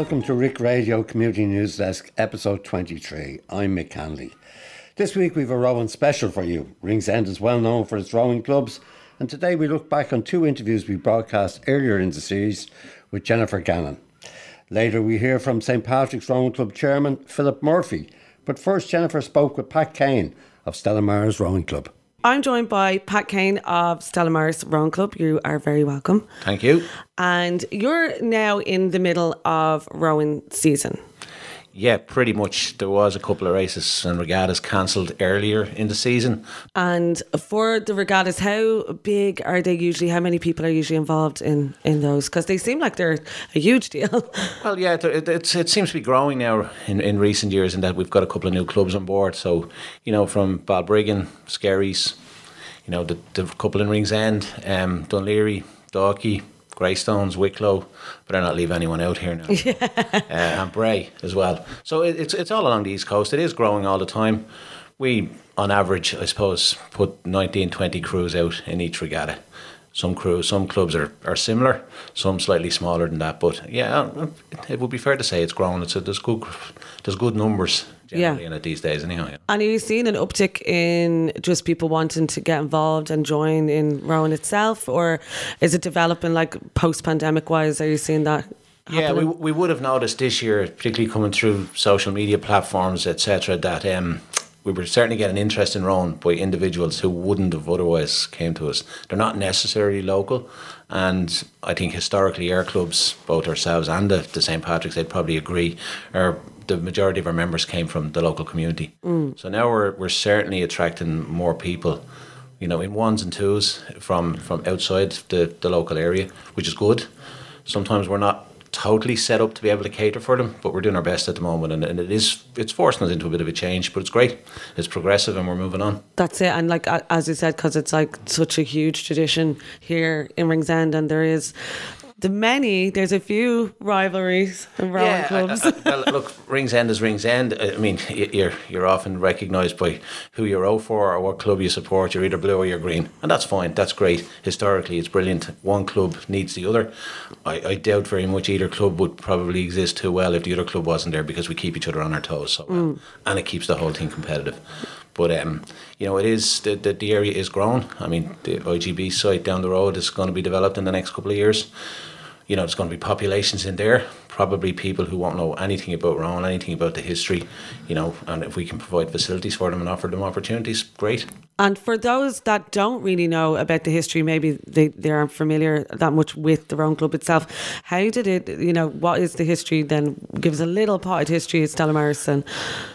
Welcome to Rick Radio Community News Desk, episode 23. I'm Mick Hanley. This week we've a rowing special for you. Ringsend is well known for its rowing clubs, and today we look back on two interviews we broadcast earlier in the series with Jennifer Gannon. Later we hear from St Patrick's Rowing Club chairman Philip Murphy, but first Jennifer spoke with Pat Kane of Stella Maris Rowing Club. I'm joined by Pat Kane of Stella Maris Rowing Club. You are very welcome. Thank you. And you're now in the middle of rowing season. Yeah, pretty much. There was a couple of races and regattas cancelled earlier in the season. And for the regattas, how big are they usually? How many people are usually involved in, in those? Because they seem like they're a huge deal. Well, yeah, it, it, it seems to be growing now in, in recent years in that we've got a couple of new clubs on board. So, you know, from Balbriggan, Skerries, you know, the, the couple in Ringsend, um, Dún Laoghaire, Dalkey, Greystones, Wicklow, but I not leave anyone out here now. uh, and Bray as well. So it, it's it's all along the east coast. It is growing all the time. We, on average, I suppose, put 19, 20 crews out in each regatta. Some crews, some clubs are, are similar, some slightly smaller than that. But yeah, it would be fair to say it's growing. It's a, there's good there's good numbers generally Yeah. in it these days. Anyhow, yeah. And are you seeing an uptick in just people wanting to get involved and join in rowing itself? Or is it developing like post pandemic wise? Are you seeing that? Yeah, we, we would have noticed this year, particularly coming through social media platforms, etc., that um, we were certainly getting interest in rowing by individuals who wouldn't have otherwise came to us. They're not necessarily local, and I think historically our clubs, both ourselves and the, the St Patrick's, they'd probably agree, are the majority of our members came from the local community. Mm. So now we're we're certainly attracting more people you know, in ones and twos from from outside the, the local area, which is good. Sometimes we're not totally set up to be able to cater for them, but we're doing our best at the moment, and, and it is it's forcing us into a bit of a change, but it's great. It's progressive, and we're moving on. That's it. And like as you said, because it's like such a huge tradition here in Ringsend, and there is the many. There's a few rivalries and rowing I- clubs. I- well, look, Ringsend is Ringsend. I mean, you're you're often recognised by who you're row for or what club you support. You're either blue or you're green, and that's fine. That's great. Historically, it's brilliant. One club needs the other. I, I doubt very much either club would probably exist too well if the other club wasn't there because we keep each other on our toes so well, and it keeps the whole thing competitive. But um, you know, it is the, the the area is growing. I mean, the IGB site down the road is going to be developed in the next couple of years you know, there's going to be populations in there, probably people who won't know anything about Rowan, anything about the history, you know, and if we can provide facilities for them and offer them opportunities, great. And for those that don't really know about the history, maybe they, they aren't familiar that much with the rowing club itself. How did it, you know, what is the history then? Give us a little potted history of Stella Maris and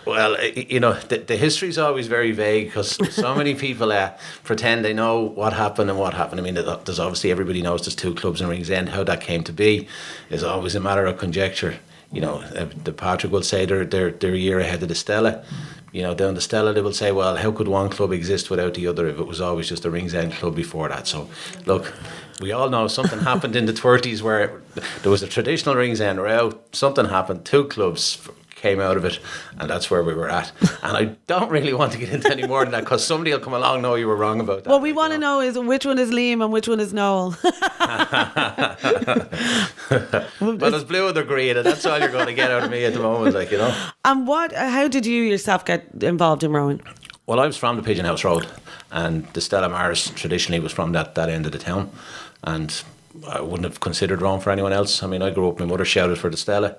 Well, you know, the, the history is always very vague because so many people uh, pretend they know what happened and what happened. I mean, there's obviously everybody knows there's two clubs in Ringsend. How that came to be is always a matter of conjecture. You know, uh, the Patrick will say they're, they're, they're a year ahead of the Stella. You know, down the Stella, they will say, well, how could one club exist without the other if it was always just a Ringsend club before that? So, look, we all know something happened in the 30s where there was a traditional Ringsend row. Something happened, two clubs came out of it, and that's where we were at. And I don't really want to get into any more than that because somebody will come along. and know you were wrong about that. What we want to know is which one is Liam and which one is Noel. Well, it's blue or the green, and that's all you're going to get out of me at the moment. Like you know. and what? How did you yourself get involved in rowing? Well, I was from the Pigeon House Road, and the Stella Maris traditionally was from that, that end of the town. And I wouldn't have considered wrong for anyone else. I mean, I grew up, my mother shouted for the Stella.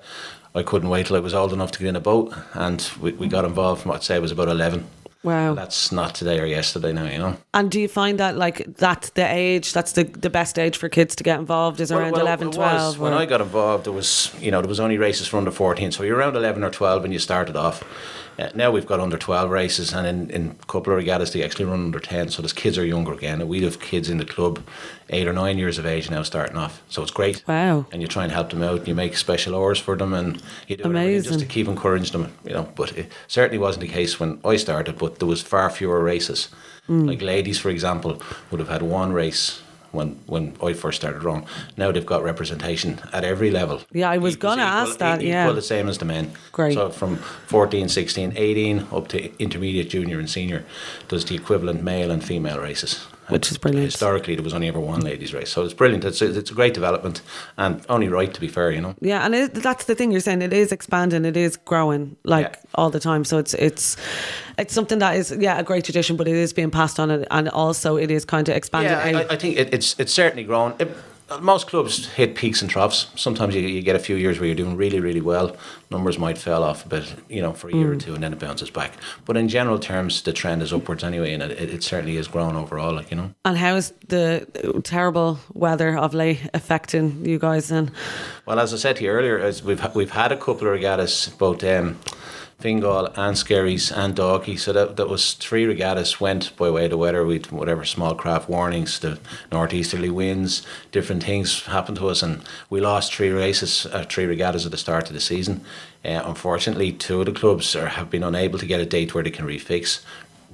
I couldn't wait till I was old enough to get in a boat, and we, we got involved from, I'd say, was about 11. Wow. That's not today or yesterday now, you know. And do you find that like that's the age, that's the, the best age for kids to get involved is around Well, well, 11, it was. 12? When I got involved, there was you know there was only races for under fourteen, so you're around eleven or twelve when you started off. Uh, now we've got under twelve races, and in, in a couple of regattas they actually run under ten. So those kids are younger again, and we have kids in the club, eight or nine years of age now starting off. So it's great. Wow. And you try and help them out. and You make special hours for them, and you do everything just to keep encouraging them. You know, but it certainly wasn't the case when I started. But there was far fewer races. Mm. Like ladies, for example, would have had one race when when I first started rowing. Now they've got representation at every level. Yeah, I was gonna equal- ask that, yeah. Equal the same as the men. Great. So from 14, 16, 18 up to intermediate, junior and senior does the equivalent male and female races. Which is brilliant. Historically, there was only ever one ladies' race, so it's brilliant. It's a, it's a great development, and only right to be fair, you know. Yeah, and it, that's the thing you're saying. It is expanding. It is growing like Yeah. all the time. So it's it's it's something that is yeah a great tradition, but it is being passed on, and, and also it is kind of expanding Yeah. I, I think it, it's it's certainly grown. It, most clubs hit peaks and troughs. Sometimes you, you get a few years where you're doing really, really well. Numbers might fall off a bit, you know, for a year or two, and then it bounces back. But in general terms, the trend is upwards anyway, and it, it, it certainly has grown overall. Like you know. and how is the terrible weather of late affecting you guys? Then Well, as I said to you earlier, as we've we've had a couple of regattas, both um, Fingal and Skerries and Dalkey. So that that was three regattas went by way of the weather. With whatever small craft warnings, the northeasterly winds, different things happened to us, and we lost three races, uh, three regattas at the start of the season. Uh, unfortunately, two of the clubs are, have been unable to get a date where they can refix.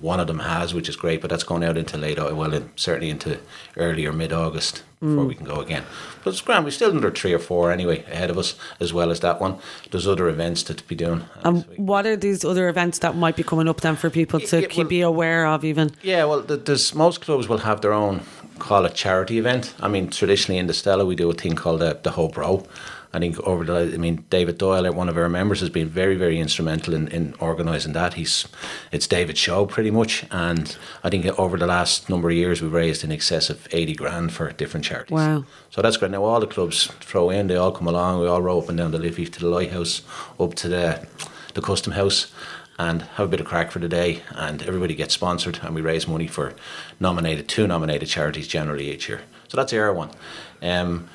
One of them has, which is great, but that's going out into late, uh, well, in, certainly into early or mid August before mm. we can go again. But it's grand. We've still another three or four anyway ahead of us, as well as that one. There's other events to be doing. and what are these other events that might be coming up then for people to Yeah, well- be aware of? Even Yeah, well, th- there's most clubs will have their own call it charity event. I mean, traditionally in the Stella we do a thing called the, the Hope Row. I think over the, I mean, David Doyle, one of our members, has been very, very instrumental in, in organising that. He's, it's David's show pretty much, and I think over the last number of years we've raised in excess of eighty grand for different charities. Wow. So that's great. Now all the clubs throw in, they all come along. We all row up and down the Liffey to the lighthouse, up to the the custom house, and have a bit of crack for the day. And everybody gets sponsored, and we raise money for nominated two nominated charities generally each year. So that's our one. Um,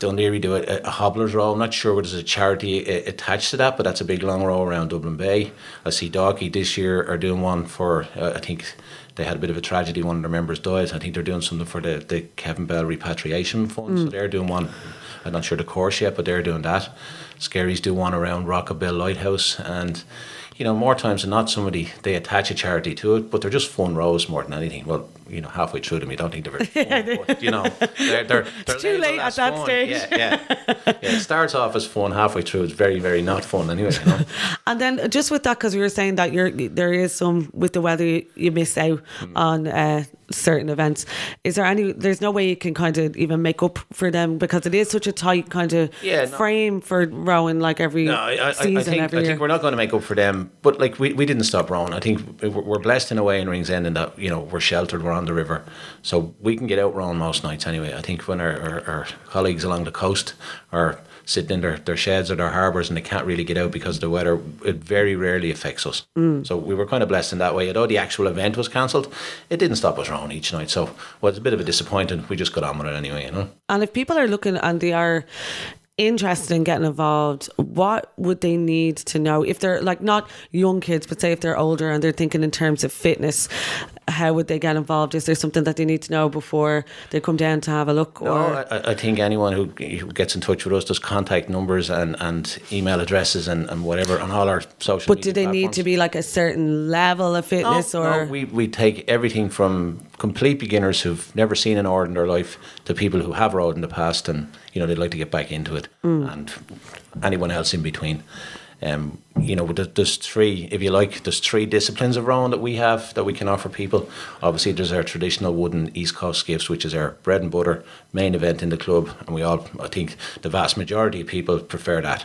Dún Laoghaire do a, a hobbler's row. I'm not sure whether there's a charity uh, attached to that, but that's a big long row around Dublin Bay. I see Dalkey this year are doing one for, uh, I think they had a bit of a tragedy. One of their members died. I think they're doing something for the, the Kevin Bell repatriation fund. So they're doing one. I'm not sure the course yet, but they're doing that. Skerries do one around Rockabill Lighthouse, and you know more times than not, somebody they attach a charity to it, but they're just fun rows more than anything. Well, you know, halfway through them, you don't think they're very fun, but you know, they're they're, they're too late at that fun. stage. Yeah, yeah, yeah. It starts off as fun, halfway through it's very, very not fun anyway. You know? And then just with that, because we were saying that you're there is some with the weather you- you miss out Hmm. on uh, certain events. Is there any? There's no way you can kind of even make up for them because it is such a tight kind of Yeah, no. frame for rowing like every No, I, I, season I think every I year. think we're not going to make up for them. But like we, we didn't stop rowing. I think we're we're blessed in a way in Ringsend in that you know we're sheltered, we're on the river, so we can get out rowing most nights anyway. I think when our, our, our colleagues along the coast are sitting in their, their sheds or their harbours and they can't really get out because of the weather, it very rarely affects us. Mm. So we were kind of blessed in that way. Although the actual event was cancelled, it didn't stop us rowing each night. So well, it's a bit of a disappointment. We just got on with it anyway, you know. And if people are looking and they are interested in getting involved, what would they need to know? If they're like not young kids, but say if they're older and they're thinking in terms of fitness, how would they get involved? Is there something that they need to know before they come down to have a look? No, Or I, I think anyone who, who gets in touch with us does contact numbers and, and email addresses and, and whatever on all our social. but do they need to be like a certain level of fitness no, or no, we, we take everything from complete beginners who've never seen an oar in their life to people who have rowed in the past and you know they'd like to get back into it Mm. and anyone else in between. Um, you know, there's three, if you like, there's three disciplines of rowing that we have that we can offer people. Obviously, there's our traditional wooden East Coast skiffs, which is our bread and butter main event in the club, and we all, I think, the vast majority of people prefer that.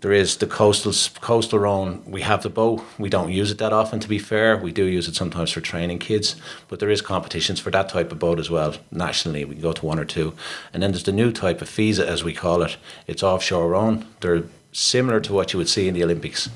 There is the coastal coastal rowing. We have the boat. We don't use it that often, to be fair. We do use it sometimes for training kids, but there is competitions for that type of boat as well. Nationally, we can go to one or two, and then there's the new type of FISA, as we call it. It's offshore rowing. They're similar to what you would see in the Olympics,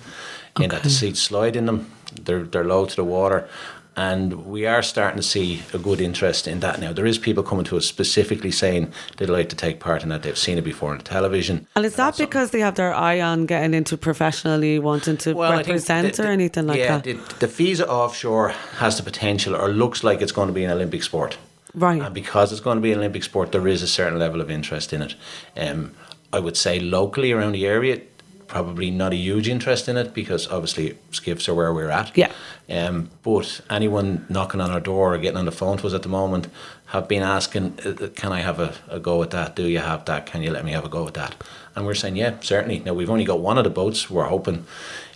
in that the seats slide in them. They're they're low to the water. And we are starting to see a good interest in that now. There is people coming to us specifically saying they'd like to take part in that. They've seen it before on the television. and is that because they have their eye on getting into professionally wanting to think represent the- or anything like yeah, that? the, the FISA offshore has the potential, or looks like it's going to be an Olympic sport. Right. And because it's going to be an Olympic sport, there is a certain level of interest in it. Um, I would say locally around the area, probably not a huge interest in it because obviously skiffs are where we're at. Yeah. Um, but anyone knocking on our door or getting on the phone to us at the moment have been asking, uh, uh, "Can I have a, a go at that? Do you have that? Can you let me have a go at that?" And we're saying, "Yeah, certainly." Now we've only got one of the boats. We're hoping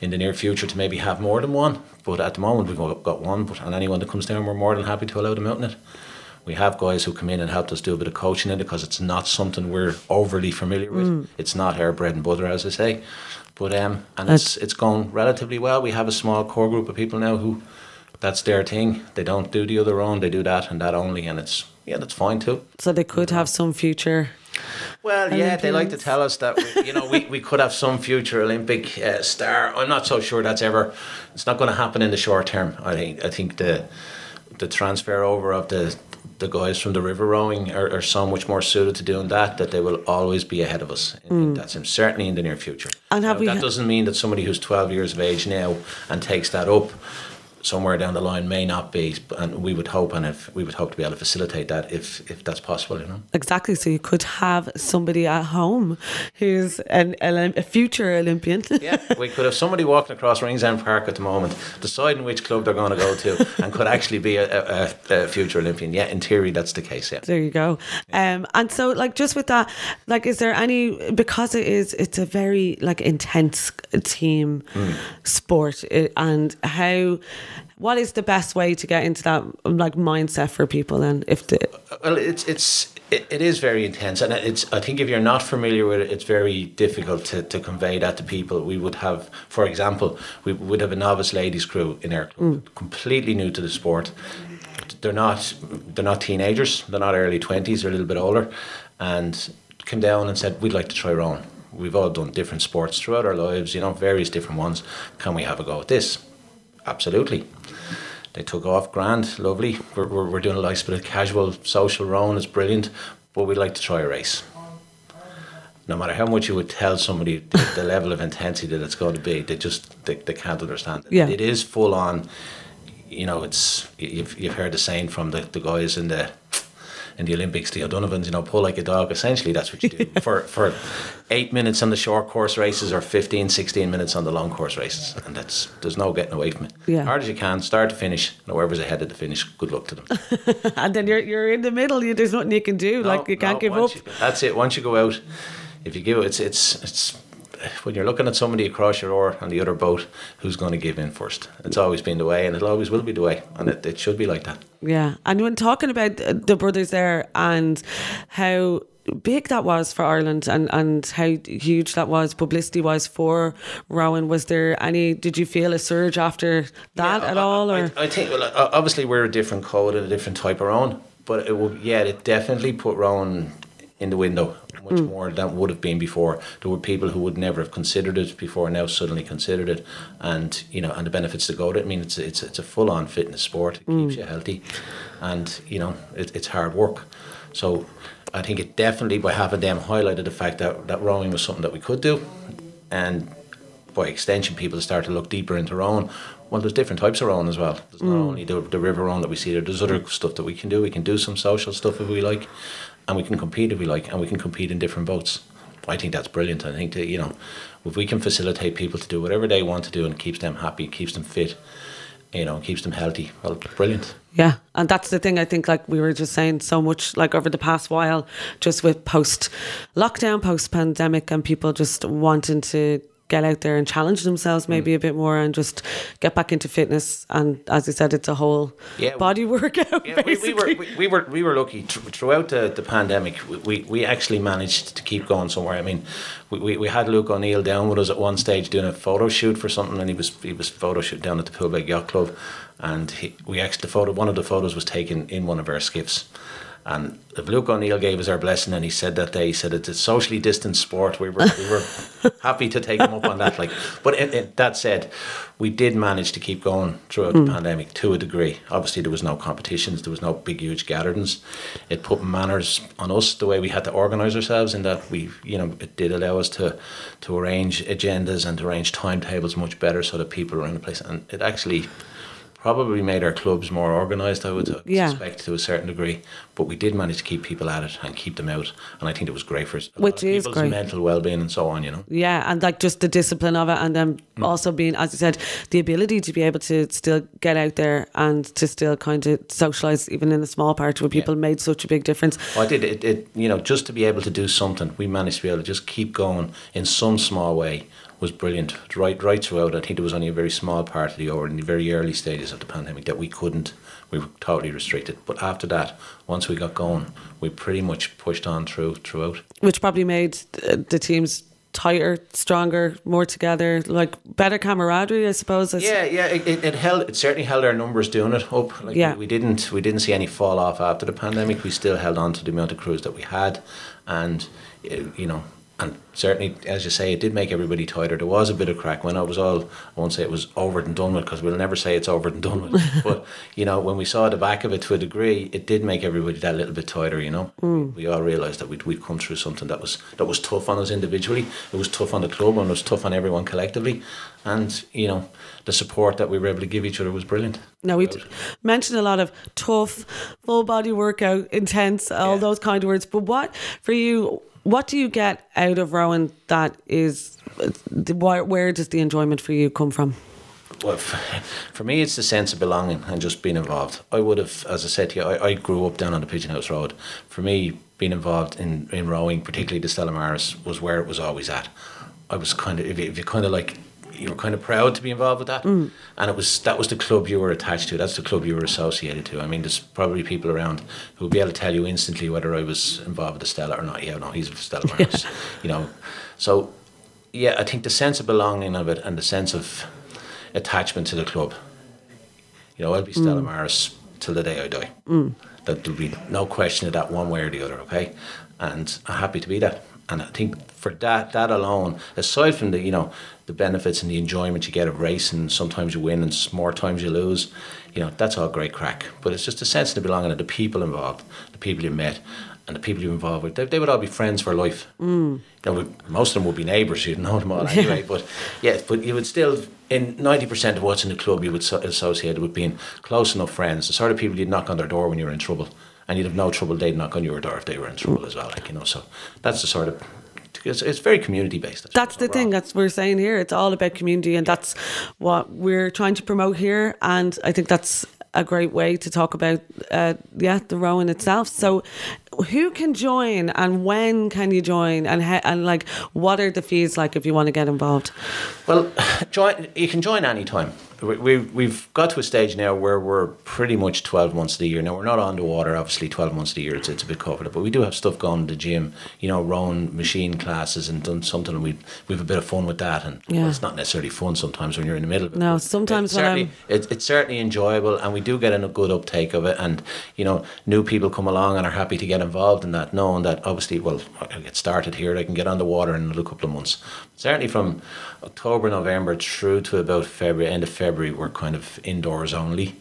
in the near future to maybe have more than one, but at the moment we've got one. But and anyone that comes down, we're more than happy to allow them out in it. We have guys who come in and help us do a bit of coaching in it because it's not something we're overly familiar with. It's not our bread and butter, as I say. But um, and it's it's gone relatively well. We have a small core group of people now who that's their thing. They don't do the other run. They do that and that only, and it's yeah, that's fine too. So they could have some future. Well, yeah, they like to tell us that we, you know we, we could have some future Olympic uh, star. I'm not so sure that's ever. It's not going to happen in the short term. I think I think the the transfer over of the the guys from the river rowing are, are so much more suited to doing that that they will always be ahead of us. That's in, mm. certainly in the near future. And have Now, we that ha- doesn't mean that somebody who's 12 years of age now and takes that up somewhere down the line may not be and we would hope and if we would hope to be able to facilitate that if if that's possible you know Exactly. So you could have somebody at home who's an, a future Olympian. Yeah, we could have somebody walking across Ringsend Park at the moment, deciding which club they're going to go to, and could actually be a, a, a future Olympian. Yeah, in theory, that's the case. Yeah. There you go. Um, and so, like, just with that, like, is there any because it is it's a very like intense team sport, it, and how what is the best way to get into that like mindset for people? then if the Well, it's it's it, it is very intense, and it's. I think if you're not familiar with it, it's very difficult to, to convey that to people. We would have, for example, we would have a novice ladies crew in our club, mm. completely new to the sport. They're not they're not teenagers. They're not early twenties. They're a little bit older, and came down and said we'd like to try rowing. We've all done different sports throughout our lives, you know, various different ones. Can we have a go at this? Absolutely. They took off, grand, lovely. We're, we're, we're doing a nice bit of casual social rowing, it's brilliant, but we'd like to try a race. No matter how much you would tell somebody the, the level of intensity that it's going to be, they just they, they can't understand it. Yeah. It is full on. You know, it's you've you've heard the saying from the, the guys in the in the Olympics, the O'Donovans, you know, pull like a dog. Essentially, that's what you do for for eight minutes on the short course races or 15, 16 minutes on the long course races, and that's there's no getting away from it. Yeah. Hard as you can, start to finish. and Whoever's ahead of the finish, good luck to them. and then you're you're in the middle. You, there's nothing you can do. like you can't no, give up. you- that's it. Once you go out, if you give it, it's it's it's when you're looking at somebody across your oar on the other boat, who's going to give in first? It's always been the way, and it always will be the way, and it, it should be like that. Yeah, and when talking about the brothers there and how big that was for Ireland and and how huge that was publicity wise for Rowan, was there any? Did you feel a surge after that Yeah, at I- all? I, Or I think well, obviously we're a different code and a different type of Rowan, but it would yeah, it definitely put Rowan in the window much Hmm. more than would have been before. There were people who would never have considered it before, now suddenly considered it, and you know, and the benefits that go to it. I mean, it's it's it's a full on fitness sport. It Hmm. keeps you healthy, and you know, it, it's hard work. So. I think it definitely by having them highlighted the fact that, that rowing was something that we could do, and by extension, people start to look deeper into rowing. Well, there's different types of rowing as well. There's not only the, the river rowing that we see there. There's other stuff that we can do. We can do some social stuff if we like, and we can compete if we like, and we can compete in different boats. I think that's brilliant. I think that you know, if we can facilitate people to do whatever they want to do and keeps them happy, keeps them fit, you know, keeps them healthy. Well, brilliant. Yeah, and that's the thing. I think, like we were just saying, so much like over the past while, just with post lockdown, post pandemic, and people just wanting to get out there and challenge themselves Mm. maybe a bit more and just get back into fitness. And as you said, it's a whole Yeah, body workout. Yeah, we, we were we, we were we were lucky throughout the, the pandemic. We, we, we actually managed to keep going somewhere. I mean, we, we, we had Luke O'Neill down with us at one stage doing a photo shoot for something, and he was he was photo shoot down at the Poolbeg Yacht Club, and he, we actually the photo one of the photos was taken in one of our skiffs. And if Luke O'Neill gave us our blessing, and he said that day, he said it's a socially distanced sport. We were we were happy to take him up on that. Like, but it, it, that said, we did manage to keep going throughout the hmm. pandemic to a degree. Obviously, there was no competitions, there was no big, huge gatherings. It put manners on us the way we had to organise ourselves, in that we, you know, it did allow us to to arrange agendas and to arrange timetables much better, so that people were in the place. And it actually probably made our clubs more organised. I would Yeah. suspect to a certain degree, but we did manage to keep people at it and keep them out, and I think it was great for Which is people's great. mental well-being and so on. You know. Yeah, and like just the discipline of it, and then Mm. also being, as you said, the ability to be able to still get out there and to still kind of socialize, even in a small part where people made such a big difference. Well, I did it, it. You know, just to be able to do something, we managed to be able to just keep going in some small way was brilliant. Right, right throughout. I think there was only a very small part of the or in the very early stages of the pandemic that we couldn't. We were totally restricted. But after that, once we got going, we pretty much pushed on through throughout. which probably made the teams tighter, stronger, more together, like better camaraderie, I suppose. Yeah, yeah. It, it, it held. It certainly held our numbers doing it up. Like Yeah. we, we didn't. We didn't see any fall off after the pandemic. We still held on to the amount of crews that we had, and uh, you know, and certainly, as you say, it did make everybody tighter. There was a bit of crack when it was all. I won't say it was over and done with because we'll never say it's over and done with. but you know, when we saw the back of it to a degree, it did make everybody that little bit tighter. You know, mm. we all realised that we'd we'd come through something that was that was tough on us individually. It was tough on the club, and it was tough on everyone collectively. And you know, the support that we were able to give each other was brilliant. Now, we mentioned a lot of tough, full body workout, intense, all Yeah. those kind of words. But what, for you, what do you get out of rowing that is, where, where does the enjoyment for you come from? Well, for me, it's the sense of belonging and just being involved. I would have, as I said to you, I, I grew up down on the Pigeon House Road. For me, being involved in, in rowing, particularly the Stella Maris, was where it was always at. I was kind of, if you, if you kind of like, you were kind of proud to be involved with that, mm. and it was that was the club you were attached to. That's the club you were associated to. I mean, there's probably people around who would be able to tell you instantly whether I was involved with the Stella or not. Yeah, no, he's with Stella Maris, you know. So, yeah, I think the sense of belonging of it and the sense of attachment to the club. You know, I'll be Stella mm. Maris till the day I die. Mm. That there'll be no question of that one way or the other, okay? And I'm happy to be that. And I think for that that alone, aside from the, you know, the benefits and the enjoyment you get of racing, sometimes you win and more times you lose, you know, that's all great crack. But it's just a sense of belonging and the people involved, the people you met and the people you're involved with, they, they would all be friends for life. Mm. You know, most of them would be neighbours, you'd know them all anyway. But yeah, but you would still, in 90% of what's in the club, you would so, associate with being close enough friends, the sort of people you'd knock on their door when you were in trouble. And you'd have no trouble, they'd knock on your door if they were in trouble as well. Like, you know, so that's the sort of, it's, it's very community based. That's the thing. That's what we're saying here. It's all about community, and that's what we're trying to promote here. And I think that's a great way to talk about, uh, yeah, the rowing itself. So, who can join, and when can you join, and how, and like, what are the fees like if you want to get involved? Well, join. You can join anytime. We, we, we've got to a stage now where we're pretty much 12 months of the year. Now, we're not on the water, obviously, 12 months of the year, it's, it's a bit covered, but we do have stuff going to the gym, you know, rowing machine classes and done something, and we, we have a bit of fun with that. And well, it's not necessarily fun sometimes when you're in the middle of it. No, sometimes it's when certainly, it, it's certainly enjoyable, and we do get in a good uptake of it. And, you know, new people come along and are happy to get involved in that, knowing that obviously, well, I get started here, I can get on the water in a couple of months. Certainly from October, November through to about February, end of February, we're kind of indoors only.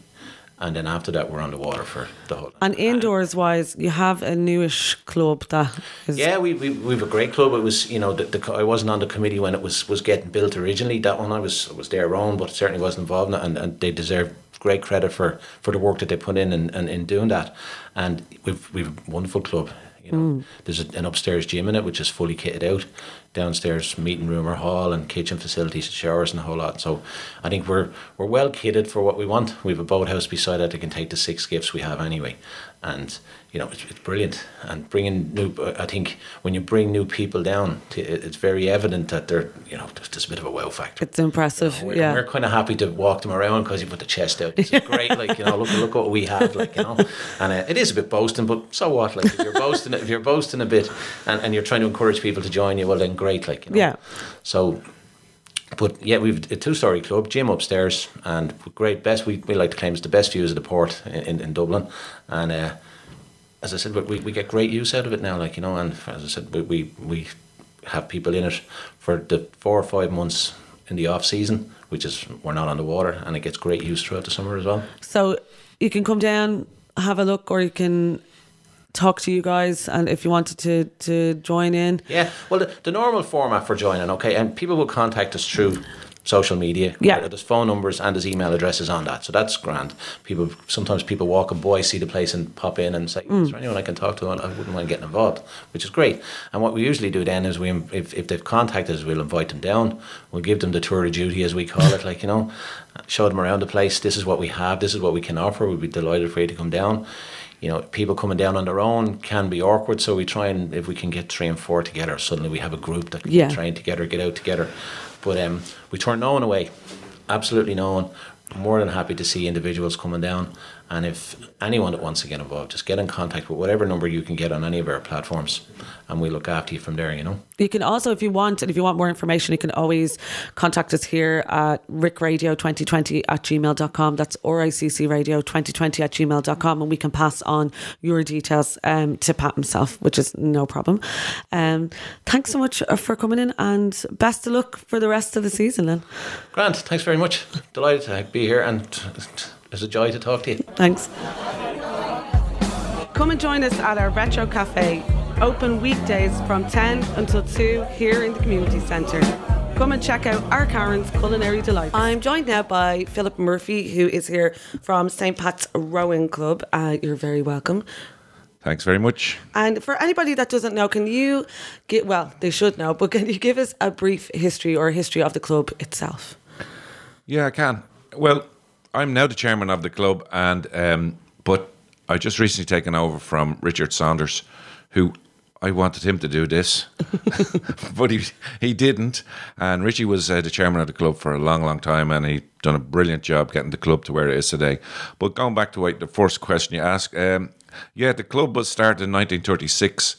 And then after that, we're on the water for the whole. And indoors wise, you have a newish club that is. Yeah, we, we we've a great club. It was you know the, the I wasn't on the committee when it was was getting built originally. That one I was was there own, but certainly wasn't involved in it, and, and they deserve great credit for, for the work that they put in and in, in, in doing that. And we've we've a wonderful club. You know, mm. there's a, an upstairs gym in it which is fully kitted out. Downstairs meeting room or hall and kitchen facilities, showers and a whole lot. So I think we're we're well kitted for what we want. We have a boathouse beside it that can take the six skiffs we have anyway, and you know it's, it's brilliant. And bringing new, I think when you bring new people down, to, it's very evident that they're you know there's, there's a bit of a wow factor. It's impressive. We're, yeah. we're kind of happy to walk them around because you put the chest out. It's great, like you know, look look what we have, like you know, and uh, it is a bit boasting, but so what? Like if you're boasting, if you're boasting a bit, and, and you're trying to encourage people to join you, well then great, like you know. Yeah. So, but yeah, we've a two-story club, gym upstairs, and great best. We, we like to claim it's the best views of the port in, in, in Dublin, and uh, as I said, we, we get great use out of it now. Like you know, and as I said, we we, we have people in it for the four or five months in the off season, which is we're not on the water, and it gets great use throughout the summer as well. So you can come down, have a look, or you can talk to you guys, and if you wanted to to join in. Yeah, well, the, the normal format for joining, okay, and people will contact us through social media. Yeah. There's phone numbers and there's email addresses on that. So that's grand. People sometimes people walk a boy, see the place and pop in and say, Is mm. there anyone I can talk to? I wouldn't mind getting involved, which is great. And what we usually do then is we if, if they've contacted us, we'll invite them down. We'll give them the tour of duty as we call it, like, you know, show them around the place. This is what we have, this is what we can offer. We'd be delighted for you to come down you know, people coming down on their own can be awkward. So we try and if we can get three and four together, suddenly we have a group that can Yeah. train together, get out together. But um, we turn no one away, absolutely no one. More than happy to see individuals coming down. And if anyone that wants to get involved, just get in contact with whatever number you can get on any of our platforms, and we look after you from there. You know. You can also, if you want, and if you want more information, you can always contact us here at rickradio2020 at gmail.com. That's RICCradio2020 at gmail.com. And we can pass on your details um, to Pat himself, which is no problem. Um, thanks so much uh, for coming in and best of luck for the rest of the season then. Grant, thanks very much. Delighted to be here, and it's a joy to talk to you. Thanks. Come and join us at our Retro Cafe, open weekdays from 10 until 2 here in the community centre. Come and check out our Karen's Culinary Delight. I'm joined now by Philip Murphy, who is here from St. Pat's Rowing Club. Uh, you're very welcome. Thanks very much. And for anybody that doesn't know, can you get well, they should know, but can you give us a brief history or history of the club itself? Yeah, I can. Well, I'm now the chairman of the club, and um, but I just recently taken over from Richard Saunders, who I wanted him to do this, but he he didn't. And Richie was uh, the chairman of the club for a long, long time, and he done a brilliant job getting the club to where it is today. But going back to the first question you asked, um, yeah, the club was started in 1936,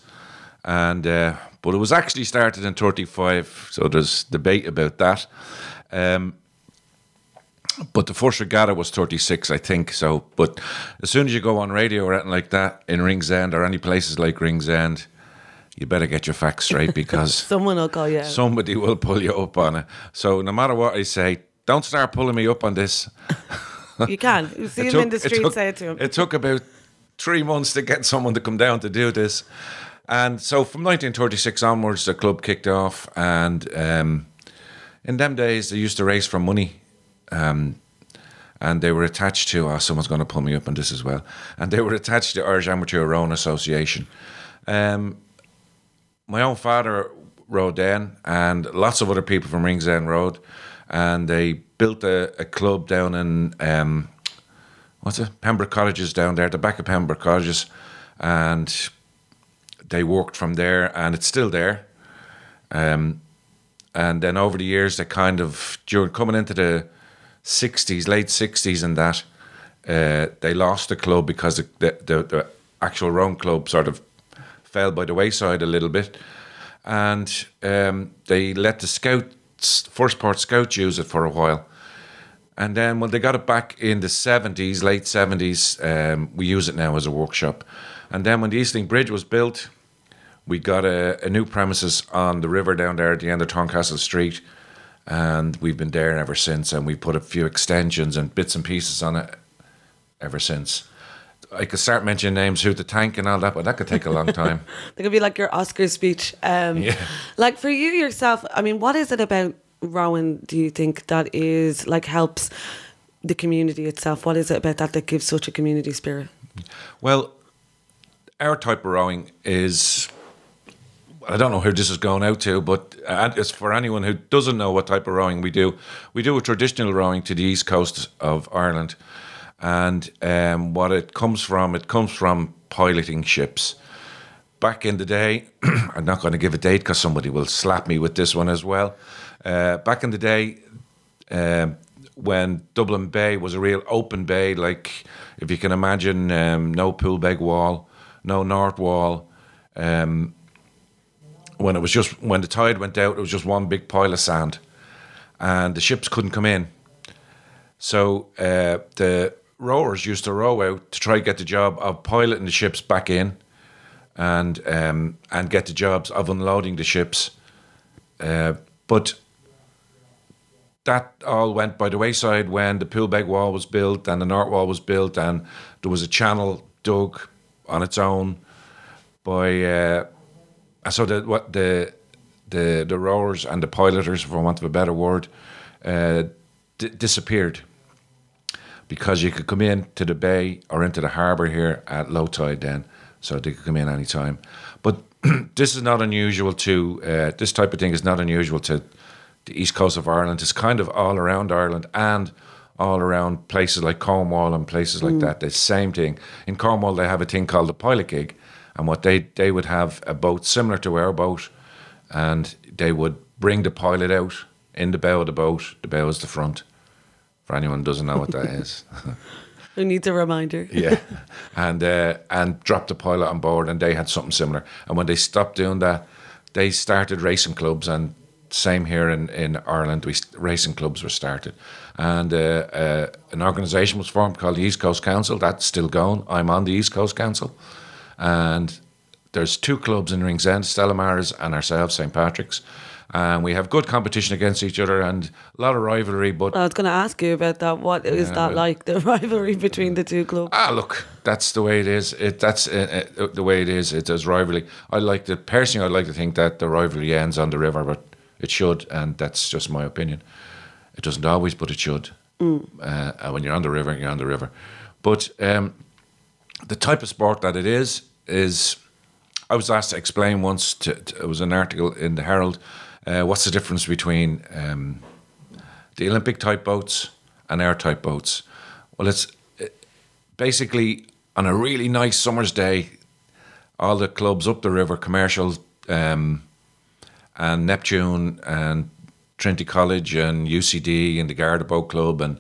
and uh, but it was actually started in 35. So there's debate about that. Um, but the first regatta was 36, I think. So, but as soon as you go on radio or anything like that in Ringsend or any places like Ringsend, you better get your facts straight because Someone will call you out. somebody will pull you up on it. So, no matter what I say, don't start pulling me up on this. you can. You see It him in the street, took- say it to him. It took about three months to get someone to come down to do this. And so from 1936 onwards, the club kicked off. And um, in them days, they used to race for money. Um, and they were attached to, oh, someone's going to pull me up on this as well. And they were attached to Irish Amateur Rowing Association. Um, my own father rode then, and lots of other people from Ringsend rode. And they built a, a club down in um, what's it? Pembroke Cottages down there, the back of Pembroke Cottages, and they worked from there, and it's still there. Um, and then over the years, they kind of during coming into the '60s, late '60s, and that uh, they lost the club because the, the, the, actual rowing club sort of fell by the wayside a little bit, and um, they let the scouts, first part scouts, use it for a while. And then when they got it back in the 70s, late 70s, um, we use it now as a workshop. And then when the Eastlink Bridge was built, we got a, a new premises on the river down there at the end of Thorncastle Street. And we've been there ever since. And we put a few extensions and bits and pieces on it ever since. I could start mentioning names, who the tank and all that, but that could take a long time. That could be like your Oscar speech. Um, Yeah. Like for you yourself, I mean, what is it about Rowan? Do you think that is like helps the community itself? What is it about that that gives such a community spirit? Well, our type of rowing is. I don't know who this is going out to, but uh, it's for anyone who doesn't know what type of rowing we do. We do a traditional rowing to the east coast of Ireland, and um, what it comes from, it comes from piloting ships. Back in the day, I'm not going to give a date because somebody will slap me with this one as well. Uh, back in the day, um, when Dublin Bay was a real open bay, like if you can imagine, um, no Poolbeg wall, no north wall. Um, when it was just when the tide went out, it was just one big pile of sand, and the ships couldn't come in. So uh, the rowers used to row out to try to get the job of piloting the ships back in, and um, and get the jobs of unloading the ships. Uh, but that all went by the wayside when the Poolbeg wall was built and the North wall was built, and there was a channel dug on its own by. Uh, so the what the the the rowers and the piloters, for want of a better word, uh, d- disappeared because you could come in to the bay or into the harbour here at low tide then, so they could come in any time. But this is not unusual to uh, this type of thing is not unusual to the east coast of Ireland. It's kind of all around Ireland and all around places like Cornwall and places like that. The same thing in Cornwall. They have a thing called the pilot gig, and what they they would have a boat similar to our boat, and they would bring the pilot out in the bow of the boat. The bow is the front. For anyone who doesn't know what that is. Who needs a reminder? Yeah, and uh, and dropped the pilot on board, and they had something similar. And when they stopped doing that, they started racing clubs, and same here in, in Ireland, we racing clubs were started, and uh, uh, an organisation was formed called the East Coast Council. That's still going. I'm on the East Coast Council, and there's two clubs in Ringsend, Stella Maris and ourselves, St Patrick's. And we have good competition against each other and a lot of rivalry, but I was going to ask you about that. What is Yeah, that well- like? The rivalry between the two clubs? Ah, look, that's the way it is. It that's uh, uh, the way it is. It is rivalry. I like to personally. I like to think that the rivalry ends on the river, but it should, and that's just my opinion. It doesn't always, but it should. Uh, when you're on the river, you're on the river. But um, the type of sport that it is is. I was asked to explain once. To, to, it was an article in the Herald. Uh, what's the difference between um, the Olympic type boats and our type boats? Well, it's basically on a really nice summer's day, all the clubs up the river, commercial, um, and Neptune and Trinity College and UCD and the Garda Boat Club, and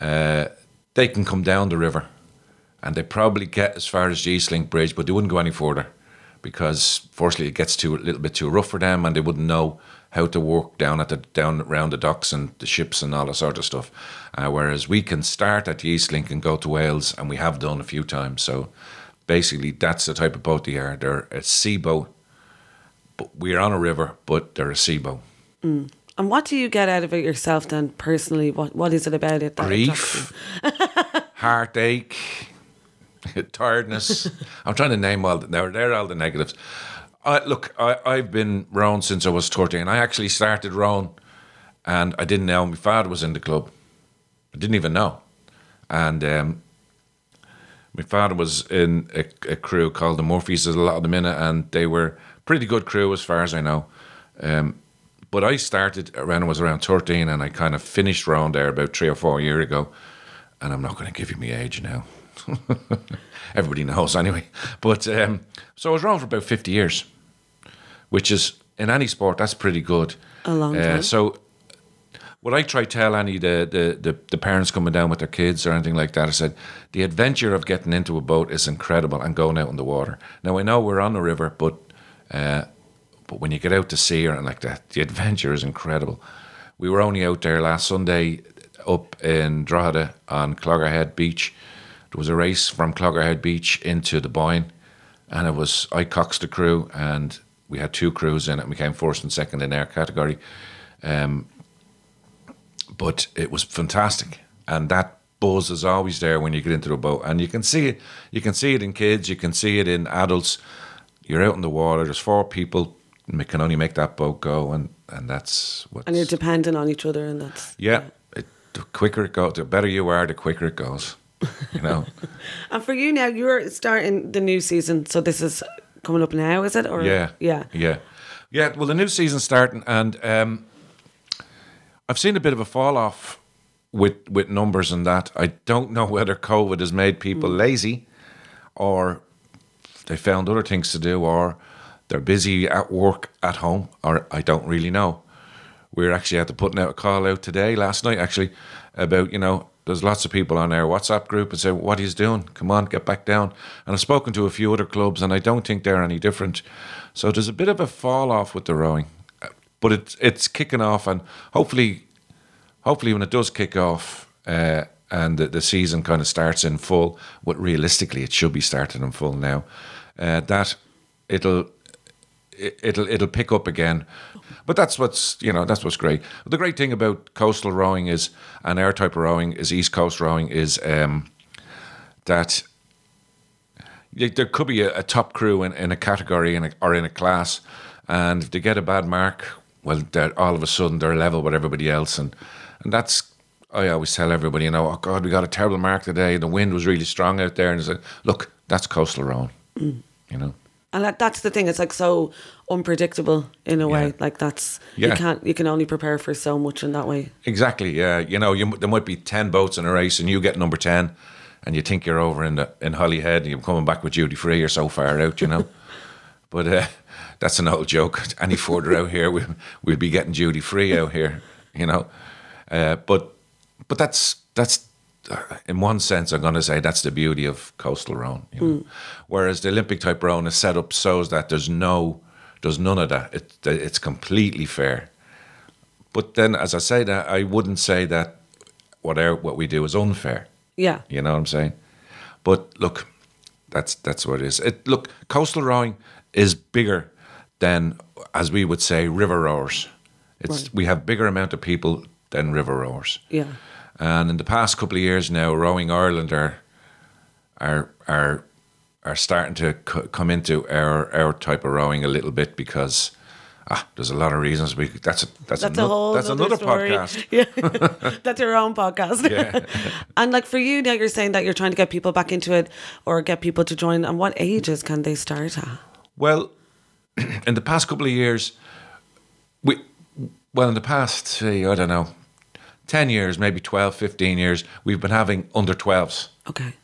uh, they can come down the river, and they probably get as far as the Eastlink Bridge, but they wouldn't go any further because, firstly, it gets too a little bit too rough for them, and they wouldn't know how to work down at the down around the docks and the ships and all that sort of stuff. Uh, whereas we can start at the Eastlink and go to Wales, and we have done a few times. So basically, that's the type of boat they are. They're a sea boat, but we're on a river, but they're a sea boat. And what do you get out of it yourself then, personally? What What is it about it? That? Grief, heartache, tiredness. I'm trying to name all the, now they're all the negatives. I, look, I, I've been rowing since I was 13. I actually started rowing and I didn't know my father was in the club. I didn't even know. And um, my father was in a, a crew called the there's a lot of them in it, and they were pretty good crew as far as I know. Um, but I started around I was around 13 and I kind of finished rowing there about three or four years ago. And I'm not going to give you my age now. Everybody knows anyway. But um, so I was rowing for about 50 years, which is in any sport, that's pretty good. A long Uh, time. so what I try to tell any the, the, the, the parents coming down with their kids or anything like that, I said, the adventure of getting into a boat is incredible and going out in the water. Now I know we're on the river, but uh, but when you get out to sea or like that, the adventure is incredible. We were only out there last Sunday up in Drogheda on Cloggerhead Beach. There was a race from Cloggerhead Beach into the Boyne, and it was I coxed the crew, and we had two crews in it. and We came first and second in our category. Um, but it was fantastic, and that buzz is always there when you get into the boat, and you can see it. You can see it in kids. You can see it in adults. You're out in the water. There's four people. and We can only make that boat go, and and that's what. And you're dependent on each other, and that's yeah. It, the quicker it goes, the better you are, the quicker it goes. You know. And for you now, you're starting the new season, so this is coming up now, is it? Or Yeah. yeah. Yeah. Yeah. Well, the new season's starting, and um, I've seen a bit of a fall off with with numbers and that. I don't know whether COVID has made people lazy, or they found other things to do, or they're busy at work at home, or I don't really know. We're actually at the putting out a call out today, last night actually, about you know. There's lots of people on our WhatsApp group and say, "What he's doing? Come on, get back down." And I've spoken to a few other clubs, and I don't think they're any different. So there's a bit of a fall off with the rowing, but it's it's kicking off, and hopefully, hopefully when it does kick off uh, and the, the season kind of starts in full, what realistically it should be starting in full now, uh, that it'll it- it'll it'll pick up again. But that's what's you know that's what's great. The great thing about coastal rowing is and air type of rowing is East Coast rowing is um, that there could be a, a top crew in, in a category in a, or in a class, and if they get a bad mark, well, they're all of a sudden they're level with everybody else, and and that's I always tell everybody, you know, oh God, we got a terrible mark today. The wind was really strong out there, and I said, look, that's coastal rowing, Mm. you know. And that, that's the thing. It's like so unpredictable in a way. Yeah. Like that's Yeah. you can't you can only prepare for so much in that way. Exactly. Yeah. You know, you, there might be ten boats in a race, and you get number ten, and you think you're over in the in Holyhead, and you're coming back with duty free. You're so far out, you know. but uh, that's an old joke. Any further out here, we we'll be getting duty free out here, you know. Uh, but but that's that's Uh, in one sense, I'm going to say that's the beauty of coastal rowing. You know? Mm. Whereas the Olympic type rowing is set up so that there's no, there's none of that. It, it's completely fair. But then, as I say that, I wouldn't say that whatever what we do is unfair. Yeah. You know what I'm saying? But look, that's that's what it is. It look coastal rowing is bigger than, as we would say, river rowers. It's Right. we have bigger amount of people than river rowers. Yeah. And in the past couple of years now, rowing Ireland are are are are starting to co- come into our our type of rowing a little bit because ah, there's a lot of reasons. We that's a, that's, That's a whole that's another story. podcast. Yeah. that's your own podcast. Yeah. and like for you now you're saying that you're trying to get people back into it or get people to join and what ages can they start at? Well, in the past couple of years, we well in the past say I don't know, ten years, maybe 12, 15 years, we've been having under twelves. Okay.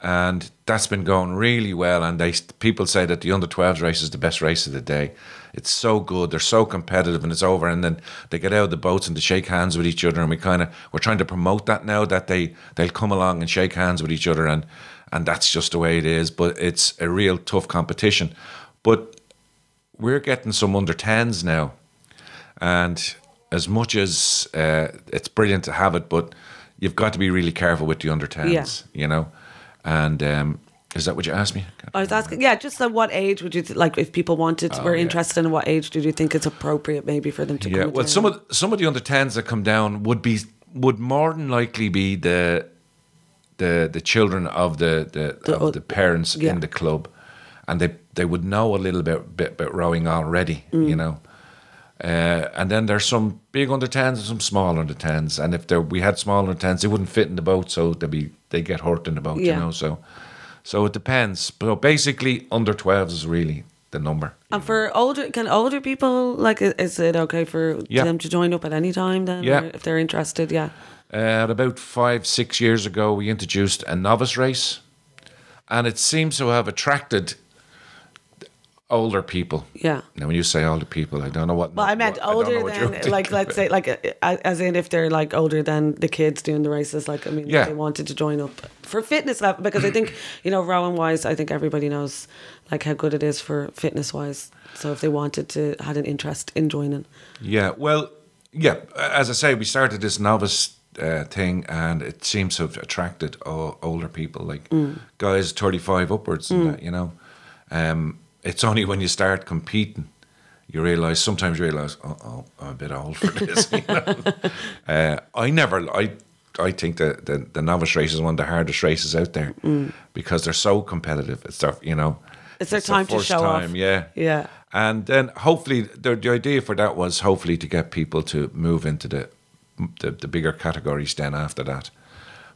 and that's been going really well. And they people say that the under 12s race is the best race of the day. It's so good. They're so competitive, and it's over. And then they get out of the boats and they shake hands with each other. And we kind of we're trying to promote that now that they they'll come along and shake hands with each other, and and that's just the way it is. But it's a real tough competition. But we're getting some under 10s now, and as much as uh, it's brilliant to have it, but you've got to be really careful with the under 10s, Yeah. you know. And um, is that what you asked me? I was asking, yeah, just at what age would you th- like if people wanted, were Oh, yeah. interested in what age did you think it's appropriate maybe for them to Yeah, come? well, down? some of some of the under 10s that come down would be would more than likely be the the the children of the the, The of the parents yeah. in the club, and they they would know a little bit bit about rowing already, Mm. you know. Uh, and then there's some big under tens and some small under tens, and if there we had small under tens, they wouldn't fit in the boat, so they be they get hurt in the boat, Yeah. you know. So, so it depends. But basically, under twelves is really the number. And for older, can older people like? Is it okay for Yeah. them to join up at any time then? Yeah. if they're interested, yeah. Uh, about five, six years ago, we introduced a novice race, and it seems to have attracted older people. Yeah. Now, when you say older people, I don't know what. Well, I meant what- older you're than, like, let's say, like, uh, as in if they're like older than the kids doing the races. Like, I mean, Yeah. they wanted to join up for fitness level, because I think, you know, rowing wise, I think everybody knows like how good it is for fitness wise. So if they wanted to, had an interest in joining. Yeah, well, yeah. As I say, we started this novice uh, thing, and it seems to have attracted o- older people, like guys thirty-five upwards, and that, you know. Um, it's only when you start competing you realize sometimes you realize, oh, oh I'm a bit old for this. you know? uh, I never, I, I think that the, the novice race is one of the hardest races out there because they're so competitive. It's their, you know, It's their time to show off. Yeah, Yeah. and then hopefully the, the idea for that was hopefully to get people to move into the the, the bigger categories then after that.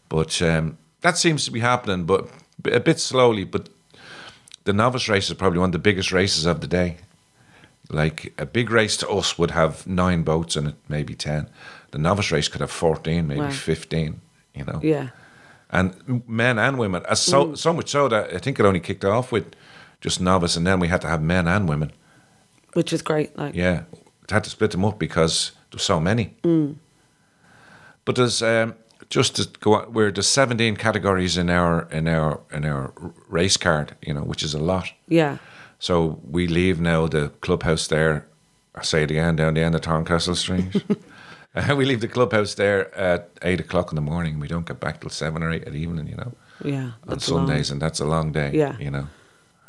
But um, that seems to be happening, but a bit slowly. But the novice race is probably one of the biggest races of the day. Like a big race to us would have nine boats in it, maybe ten. The novice race could have fourteen, maybe Wow. fifteen. You know, Yeah. and men and women. As so mm. so much so that I think it only kicked off with just novice, and then we had to have men and women. Which is great. Like, Yeah, had to split them up because there's so many. Mm. But there's um, just to go we're there's 17 categories in our in our in our race card, you know, which is a lot. yeah. So we leave now the clubhouse there. I say it again down the end of Thorncastle Street. uh, we leave the clubhouse there at eight o'clock in the morning. We don't get back till seven or eight at evening, you know, Yeah. on that's long. Sundays, and that's a long day. Yeah. you know.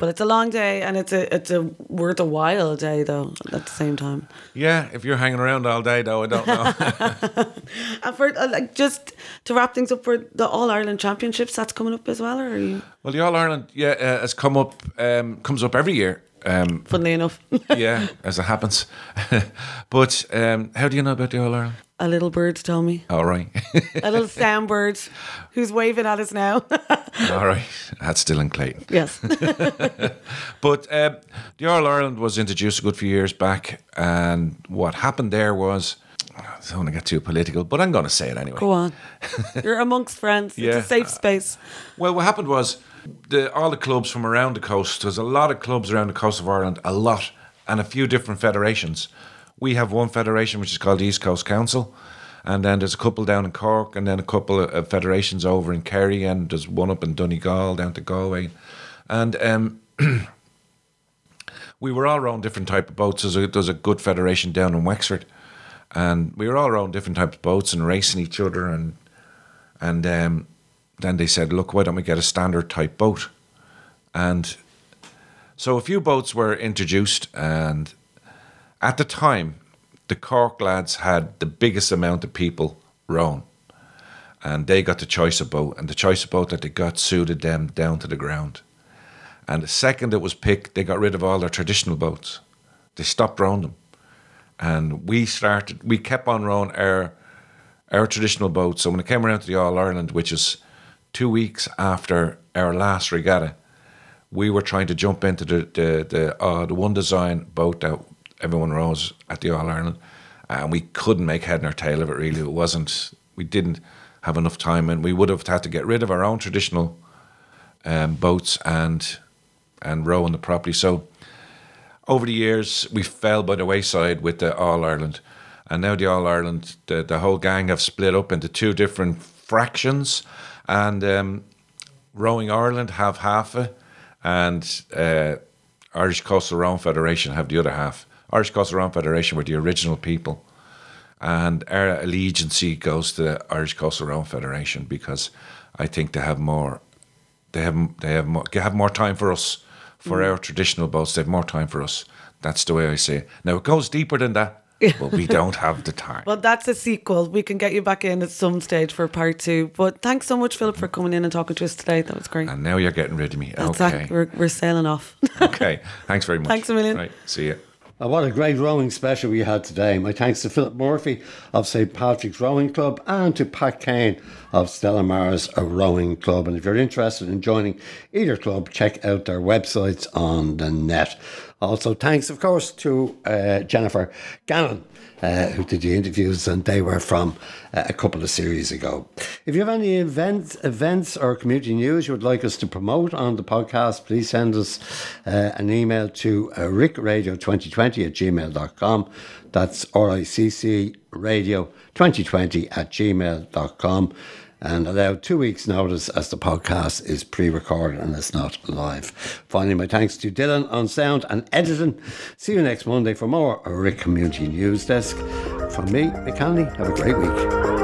But it's a long day and it's a it's a worth a while day though at the same time. Yeah, if you're hanging around all day, though, I don't know. And for uh, like just to wrap things up for the All Ireland Championships, that's coming up as well, or are you? Well, the All Ireland, yeah, uh, has come up, um, comes up every year. Um, Funnily enough, yeah, as it happens. but um, how do you know about the All Ireland? A little bird told me. All right. A little sound bird who's waving at us now. All right. That's still in Clayton. yes. But um, the All Ireland was introduced a good few years back, and what happened there was. I don't want to get too political, but I'm going to say it anyway. Go on. You're amongst friends. Yeah. It's a safe space. Well, what happened was the, all the clubs from around the coast, there's a lot of clubs around the coast of Ireland, a lot, and a few different federations. We have one federation which is called East Coast Council, and then there's a couple down in Cork, and then a couple of, federations over in Kerry, and there's one up in Donegal down to Galway. And um, we were all around different type of boats. There's a, there's a good federation down in Wexford, and we were all around different types of boats and racing each other and and um, then they said, look, why don't we get a standard type boat? And so a few boats were introduced, and at the time, the Cork lads had the biggest amount of people rowing. And they got the choice of boat, and the choice of boat that they got suited them down to the ground. And the second it was picked, they got rid of all their traditional boats. They stopped rowing them. And we started, we kept on rowing our our traditional boats. So when it came around to the All Ireland, which is two weeks after our last regatta, we were trying to jump into the the the, uh, the one design boat that everyone rows at the All Ireland, and we couldn't make head nor tail of it. Really, it wasn't. We didn't have enough time, and we would have had to get rid of our own traditional um, boats and and row on the property. So over the years, we fell by the wayside with the All Ireland. And now the All Ireland, the, the whole gang have split up into two different fractions. And um, Rowing Ireland have half it, and uh, Irish Coastal Rowing Federation have the other half. Irish Coastal Rowing Federation were the original people. And our allegiance goes to the Irish Coastal Rowing Federation because I think they have more they have they have more, they have more time for us for mm. our traditional boats. They have more time for us. That's the way I see it. Now it goes deeper than that, but we don't have the time. Well, that's a sequel. We can get you back in at some stage for part two. But thanks so much, Philip, for mm-hmm. coming in and talking to us today. That was great. and now you're getting rid of me. That's okay. We're, we're sailing off. okay. Thanks very much. Thanks a million. Right. See you. What a great rowing special we had today. My thanks to Philip Murphy of St. Patrick's Rowing Club and to Pat Kane of Stella Maris Rowing Club. And if you're interested in joining either club, check out their websites on the net. Also, thanks, of course, to uh, Jennifer Gannon. Uh, who did the interviews, and they were from uh, a couple of series ago. If you have any events, events or community news you would like us to promote on the podcast, please send us uh, an email to uh, riccradio2020 at gmail.com. That's R-I-C-C radio 2020 at gmail.com and allow two weeks' notice as the podcast is pre recorded and it's not live. Finally, my thanks to Dylan on sound and editing. See you next Monday for more RICC Community News Desk. From me, McCanley, have a great week.